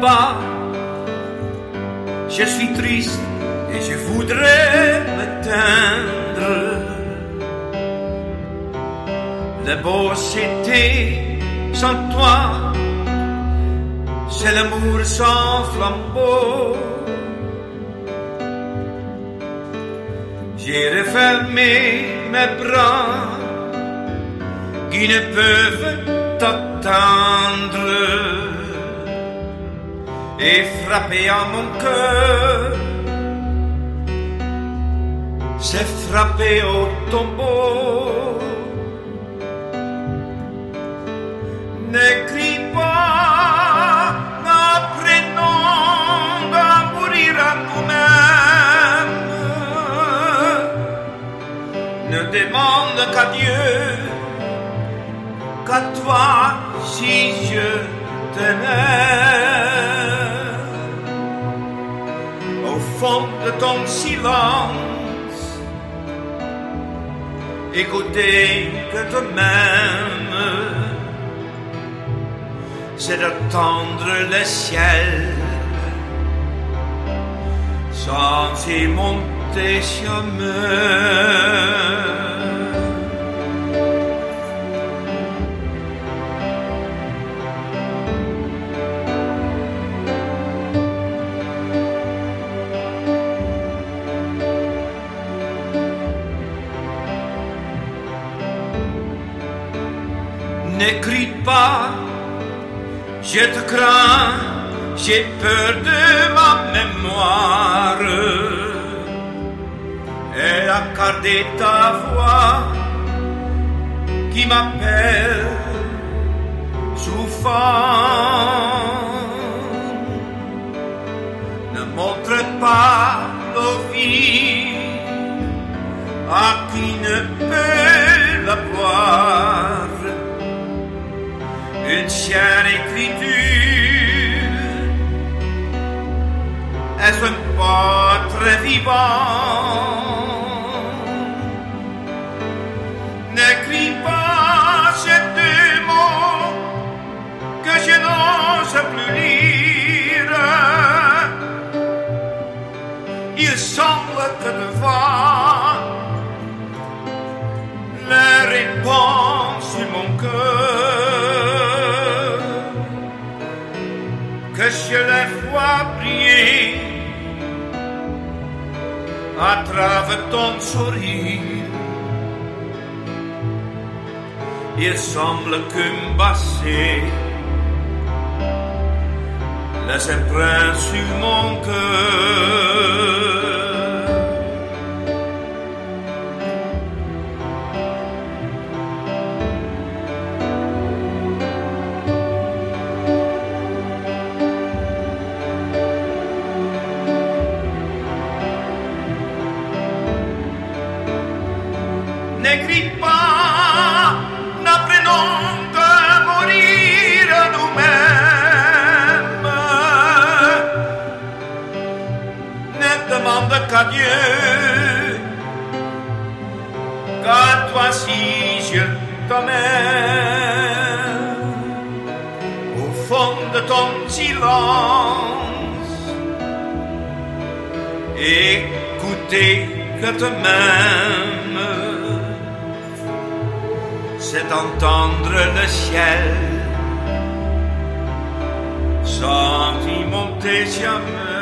pas, je suis triste et je voudrais m'éteindre. Le beau c'était sans toi, c'est l'amour sans flambeau. J'ai refermé mes bras qui ne peuvent t'attendre et frapper à mon cœur. C'est frapper au tombeau. N'écris pas, apprenons à mourir à nous-mêmes. Ne demande qu'à Dieu, qu'à toi si je t'aimais. Fond de ton silence, écoutez que te même. C'est d'attendre le ciel sans y monter jamais. N'écris pas, je te crains, j'ai peur de ma mémoire. Et accorder ta voix qui m'appelle souffrant. Ne montre pas la vie à qui ne peut la boire une chère écriture. Est-ce un portrait vivant? N'écris pas ces deux mots que je n'ose plus lire. Il semble que devant les réponses de mon cœur que je les vois briller à travers ton sourire. Il semble qu'un passé les emprunts sur mon cœur. N'écris pas, n'apprenons de mourir nous-mêmes. Ne demande qu'à Dieu, qu'à toi si je t'aimais. Au fond de ton silence, écoutez que même c'est entendre le ciel sans y monter jamais.